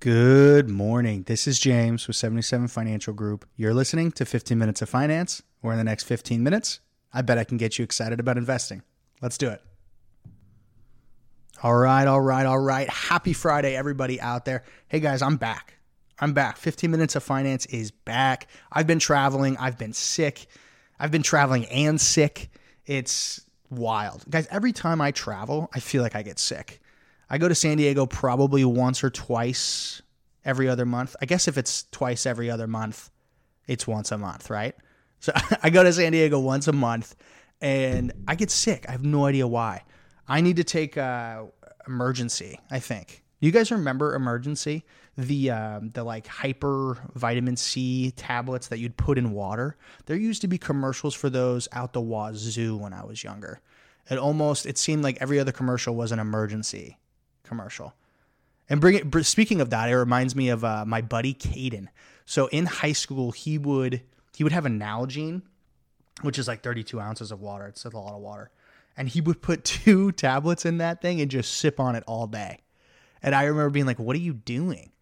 Good morning. This is James with 77 Financial Group. You're listening to 15 Minutes of Finance, where in the next 15 minutes, I bet I can get you excited about investing. Let's do it. All right, all right, all right. Happy Friday, everybody out there. Hey, guys, I'm back. I'm back. 15 Minutes of Finance is back. I've been traveling, I've been sick. I've been traveling and sick. It's wild. Guys, every time I travel, I feel like I get sick. I go to San Diego probably once or twice every other month. I guess if it's twice every other month, it's once a month, right? So I go to San Diego once a month and I get sick. I have no idea why. I need to take uh, Emergen-C, I think. Do you guys remember Emergen-C? The um, the like hyper vitamin C tablets that you'd put in water. There used to be commercials for those out the wazoo when I was younger. It almost it seemed like every other commercial was an Emergen-C commercial. And bring it, speaking of that, it reminds me of uh, my buddy Caden. So in high school, he would he would have a Nalgene, which is like 32 ounces of water. It's a lot of water, and he would put two tablets in that thing and just sip on it all day. And I remember being like, "What are you doing?"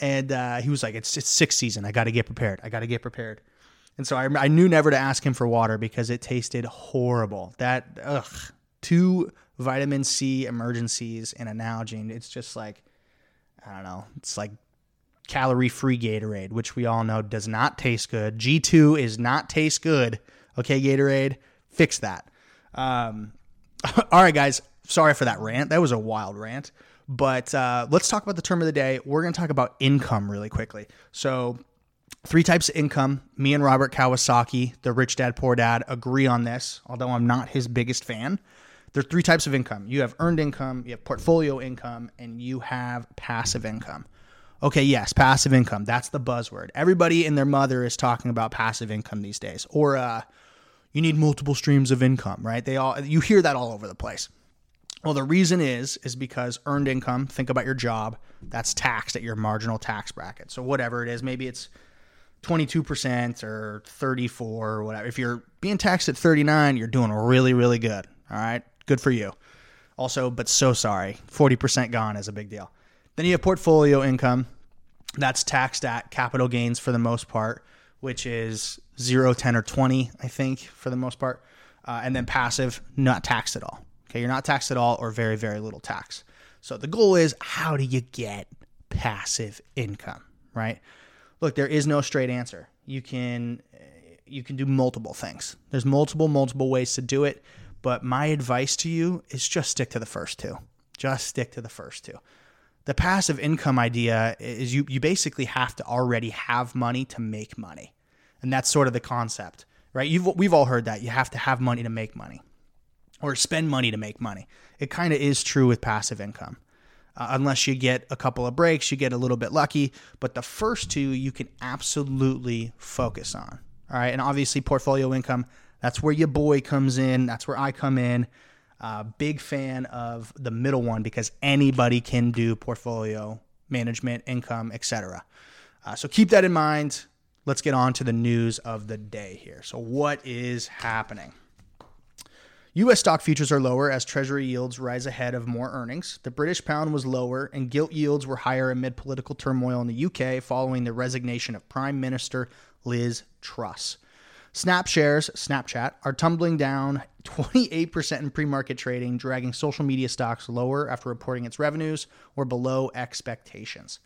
And uh, he was like, "It's it's sixth season. I got to get prepared. I got to get prepared." And so I, I knew never to ask him for water because it tasted horrible. That ugh, two vitamin C Emergen-Cs and a. It's just like, I don't know, it's like calorie free Gatorade, which we all know does not taste good. G2 is not taste good. Okay, Gatorade, fix that. Um, all right, guys, sorry for that rant. That was a wild rant. But uh, let's talk about the term of the day. We're going to talk about income really quickly. So, three types of income. Me and Robert Kiyosaki, the rich dad, poor dad, agree on this, although I'm not his biggest fan. There's three types of income. You have earned income, you have portfolio income, and you have passive income. Okay, yes, passive income. That's the buzzword. Everybody and their mother is talking about passive income these days. Or uh, you need multiple streams of income, right? They all you hear that all over the place. Well, the reason is is because earned income, think about your job, that's taxed at your marginal tax bracket. So whatever it is, maybe it's 22% or 34 or whatever. If you're being taxed at 39, you're doing really really good. All right? Good for you. Also, but so sorry. 40% gone is a big deal. Then you have portfolio income. That's taxed at capital gains for the most part, which is 0, 10, or 20, I think, for the most part. Uh, and then passive, not taxed at all. Okay, you're not taxed at all or very, very little tax. So the goal is how do you get passive income, right? Look, there is no straight answer. You can you can do multiple things. There's multiple multiple ways to do it. But my advice to you is just stick to the first two. Just stick to the first two. The passive income idea is you you basically have to already have money to make money. And that's sort of the concept, right? You've we've all heard that. You have to have money to make money or spend money to make money. It kind of is true with passive income. Uh, unless you get a couple of breaks, you get a little bit lucky, but the first two you can absolutely focus on. All right? And obviously portfolio income that's where your boy comes in. That's where I come in. Uh, big fan of the middle one because anybody can do portfolio management, income, etc. Uh, so keep that in mind. Let's get on to the news of the day here. So, what is happening? U.S. stock futures are lower as Treasury yields rise ahead of more earnings. The British pound was lower, and gilt yields were higher amid political turmoil in the UK following the resignation of Prime Minister Liz Truss. Snap shares, Snapchat, are tumbling down 28% in pre market trading, dragging social media stocks lower after reporting its revenues were below expectations.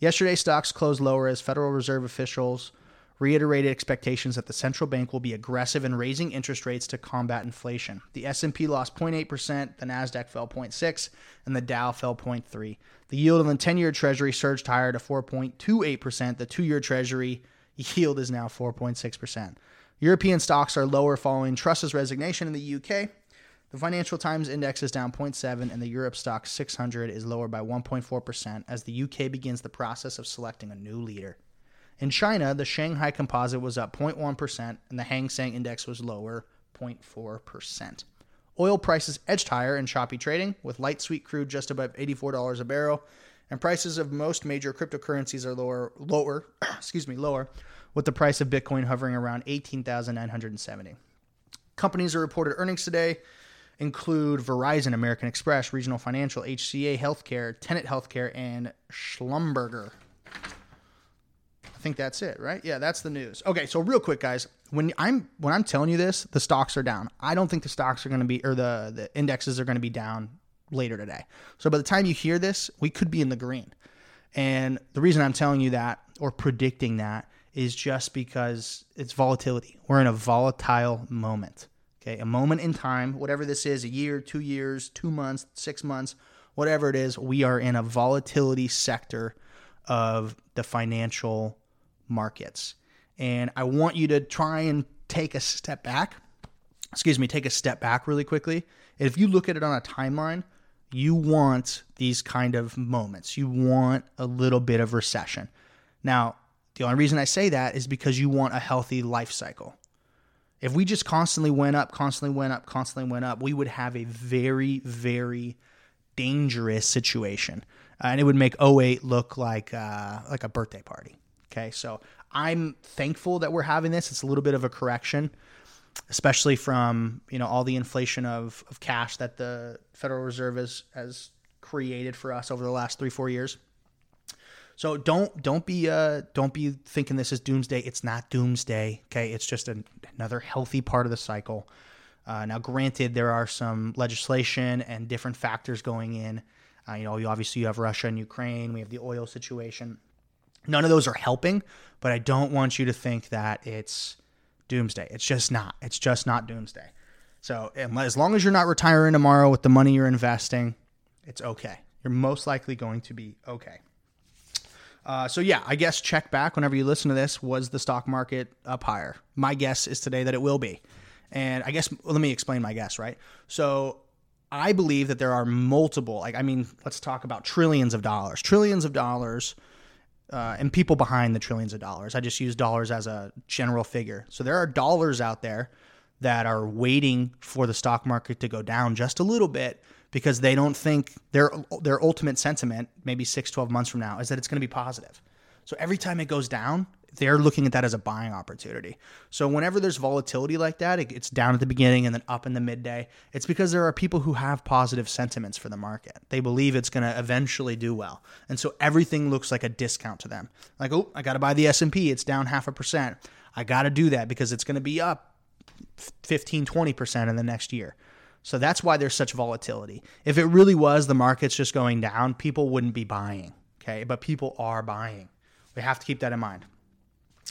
Yesterday, stocks closed lower as Federal Reserve officials reiterated expectations that the central bank will be aggressive in raising interest rates to combat inflation. The S&P lost 0.8%, the Nasdaq fell 0.6, and the Dow fell 0.3. The yield on the 10-year treasury surged higher to 4.28%. The 2-year treasury yield is now 4.6%. European stocks are lower following Truss's resignation in the UK. The Financial Times index is down 0.7 and the Europe stock 600 is lower by 1.4% as the UK begins the process of selecting a new leader. In China, the Shanghai Composite was up 0.1% and the Hang Seng Index was lower 0.4%. Oil prices edged higher in choppy trading, with light sweet crude just above $84 a barrel, and prices of most major cryptocurrencies are lower, lower, excuse me, lower, with the price of Bitcoin hovering around 18,970. Companies are reported earnings today. include Verizon, American Express, Regions Financial, HCA Healthcare, Tenet Healthcare, and Schlumberger. I think that's it, right? Yeah, that's the news. Okay, so real quick, guys, when I'm when I'm telling you this, the stocks are down. I don't think the stocks are going to be or the the indexes are going to be down later today. So by the time you hear this, we could be in the green. And the reason I'm telling you that or predicting that is just because it's volatility. We're in a volatile moment. Okay, a moment in time, whatever this is, a year, two years, two months, six months, whatever it is, we are in a volatility sector of the financial markets. And I want you to try and take a step back. Excuse me, take a step back really quickly. If you look at it on a timeline, you want these kind of moments. You want a little bit of recession. Now, the only reason I say that is because you want a healthy life cycle. If we just constantly went up, constantly went up, constantly went up, we would have a very, very dangerous situation. Uh, and it would make 08 look like uh, like a birthday party. Okay, so I'm thankful that we're having this. It's a little bit of a correction, especially from you know all the inflation of, of cash that the Federal Reserve has, has created for us over the last three four years. So don't don't be uh don't be thinking this is doomsday. It's not doomsday. Okay, it's just an, another healthy part of the cycle. Uh, now, granted, there are some legislation and different factors going in. Uh, you know, you obviously you have Russia and Ukraine. We have the oil situation. None of those are helping, but I don't want you to think that it's doomsday. It's just not. It's just not doomsday. So as long as you're not retiring tomorrow with the money you're investing, it's okay. You're most likely going to be okay. Uh, so yeah, I guess check back whenever you listen to this. Was the stock market up higher? My guess is today that it will be. And I guess let me explain my guess, right? So I believe that there are multiple, like I mean, let's talk about trillions of dollars, trillions of dollars, uh, and people behind the trillions of dollars. I just use dollars as a general figure. So there are dollars out there that are waiting for the stock market to go down just a little bit because they don't think their their ultimate sentiment maybe 6 12 months from now is that it's going to be positive. So every time it goes down, they're looking at that as a buying opportunity. So whenever there's volatility like that, it, it's down at the beginning and then up in the midday. It's because there are people who have positive sentiments for the market. They believe it's going to eventually do well, and so everything looks like a discount to them. Like, oh, I got to buy the S and P. It's down half a percent. I got to do that because it's going to be up 15, 20 percent in the next year. So that's why there's such volatility. If it really was the market's just going down, people wouldn't be buying. Okay. But people are buying. We have to keep that in mind.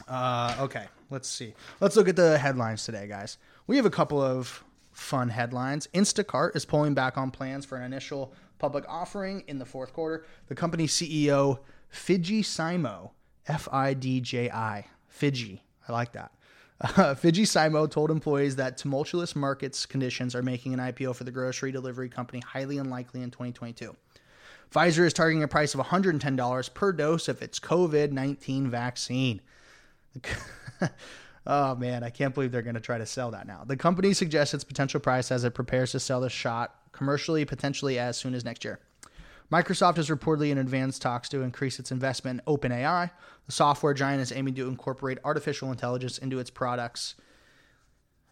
Uh, okay. Let's see. Let's look at the headlines today, guys. We have a couple of fun headlines. Instacart is pulling back on plans for an initial public offering in the fourth quarter. The company CEO, Fidji Simo, F I D J I, Fidji. I like that. Uh, Fidji Simo told employees that tumultuous markets conditions are making an IPO for the grocery delivery company highly unlikely in 2022. Pfizer is targeting a price of $110 per dose of its COVID 19 vaccine. oh man, I can't believe they're going to try to sell that now. The company suggests its potential price as it prepares to sell the shot commercially, potentially as soon as next year. Microsoft is reportedly in advanced talks to increase its investment in OpenAI. The software giant is aiming to incorporate artificial intelligence into its products.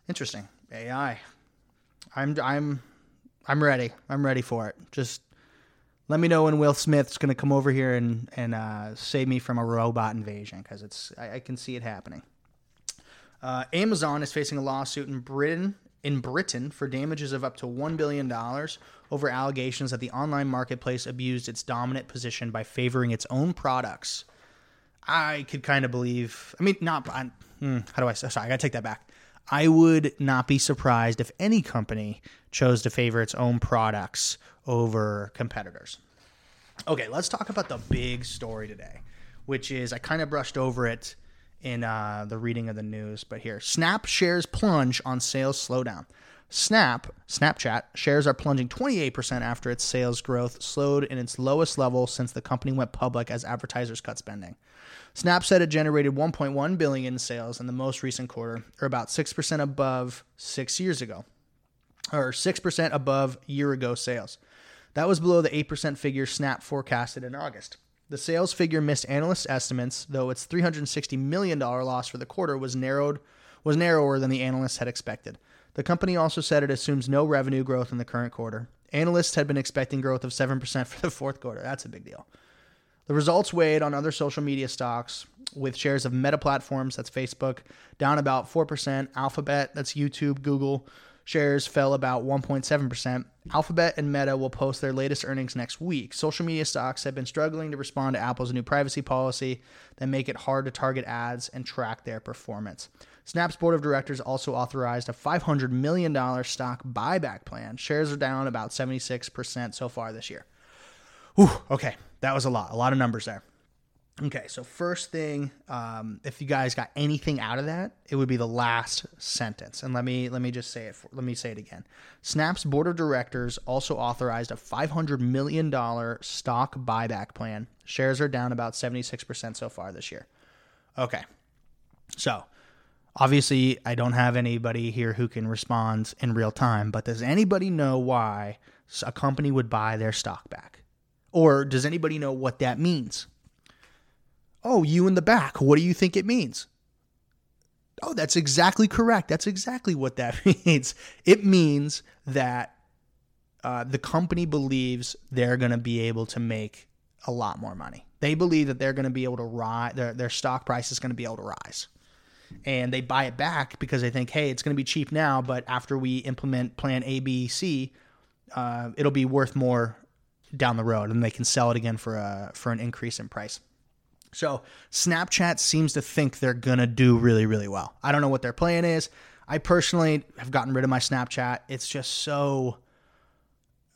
Interesting. AI. I'm I'm I'm ready. I'm ready for it. Just let me know when Will Smith's going to come over here and and uh, save me from a robot invasion because it's I, I, can see it happening. Uh, Amazon is facing a lawsuit in Britain in Britain for damages of up to $1 billion over allegations that the online marketplace abused its dominant position by favoring its own products. I could kind of believe, I mean, not, I, hmm, how do I sorry, I gotta take that back. I would not be surprised if any company chose to favor its own products over competitors. Okay, let's talk about the big story today, which is I kind of brushed over it in uh, the reading of the news, but here Snap shares plunge on sales slowdown. Snap, Snapchat shares are plunging 28% after its sales growth slowed in its lowest level since the company went public as advertisers cut spending. Snap said it generated 1.1 billion in sales in the most recent quarter, or about 6% above 6 years ago, or 6% above year ago sales. That was below the 8% figure Snap forecasted in August. The sales figure missed analyst estimates, though its $360 million loss for the quarter was narrowed was narrower than the analysts had expected. The company also said it assumes no revenue growth in the current quarter. Analysts had been expecting growth of 7% for the fourth quarter. That's a big deal. The results weighed on other social media stocks, with shares of Meta Platforms, that's Facebook, down about 4%. Alphabet, that's YouTube, Google, shares fell about 1.7%. Alphabet and Meta will post their latest earnings next week. Social media stocks have been struggling to respond to Apple's new privacy policy that make it hard to target ads and track their performance. Snap's board of directors also authorized a $500 million stock buyback plan. Shares are down about 76% so far this year. Whew, okay, that was a lot, a lot of numbers there. Okay, so first thing, um, if you guys got anything out of that, it would be the last sentence. And let me let me just say it. For, let me say it again. Snap's board of directors also authorized a 500 million dollar stock buyback plan. Shares are down about 76 percent so far this year. Okay, so obviously I don't have anybody here who can respond in real time. But does anybody know why a company would buy their stock back? Or does anybody know what that means? Oh, you in the back. What do you think it means? Oh, that's exactly correct. That's exactly what that means. It means that uh, the company believes they're going to be able to make a lot more money. They believe that they're going to be able to rise, their, their stock price is going to be able to rise. And they buy it back because they think, hey, it's going to be cheap now, but after we implement plan A, B, C, uh, it'll be worth more down the road, and they can sell it again for a for an increase in price. So Snapchat seems to think they're gonna do really, really well. I don't know what their plan is. I personally have gotten rid of my Snapchat. It's just so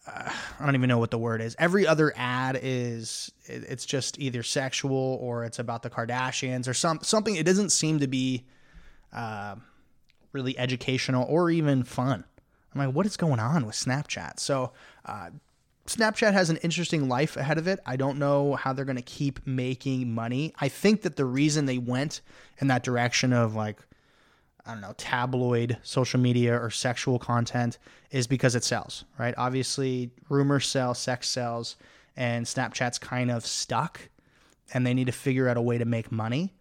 uh, I don't even know what the word is. Every other ad is it's just either sexual or it's about the Kardashians or some something. It doesn't seem to be uh, really educational or even fun. I'm like, what is going on with Snapchat? So uh, Snapchat has an interesting life ahead of it. I don't know how they're going to keep making money. I think that the reason they went in that direction of like, I don't know, tabloid social media or sexual content is because it sells, right? Obviously, rumors sell, sex sells, and Snapchat's kind of stuck and they need to figure out a way to make money.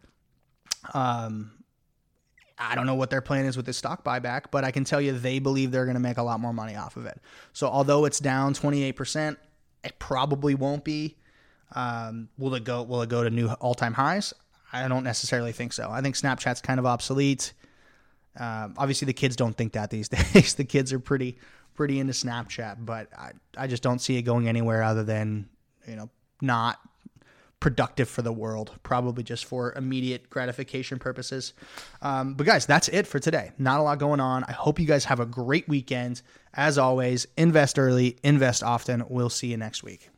Um, I don't know what their plan is with this stock buyback, but I can tell you they believe they're going to make a lot more money off of it. So although it's down 28%, it probably won't be. Um, will it go? Will it go to new all-time highs? I don't necessarily think so. I think Snapchat's kind of obsolete. Um, obviously, the kids don't think that these days. the kids are pretty pretty into Snapchat, but I, I just don't see it going anywhere other than you know not productive for the world, probably just for immediate gratification purposes. Um, but guys, that's it for today. Not a lot going on. I hope you guys have a great weekend. As always, invest early, invest often. We'll see you next week.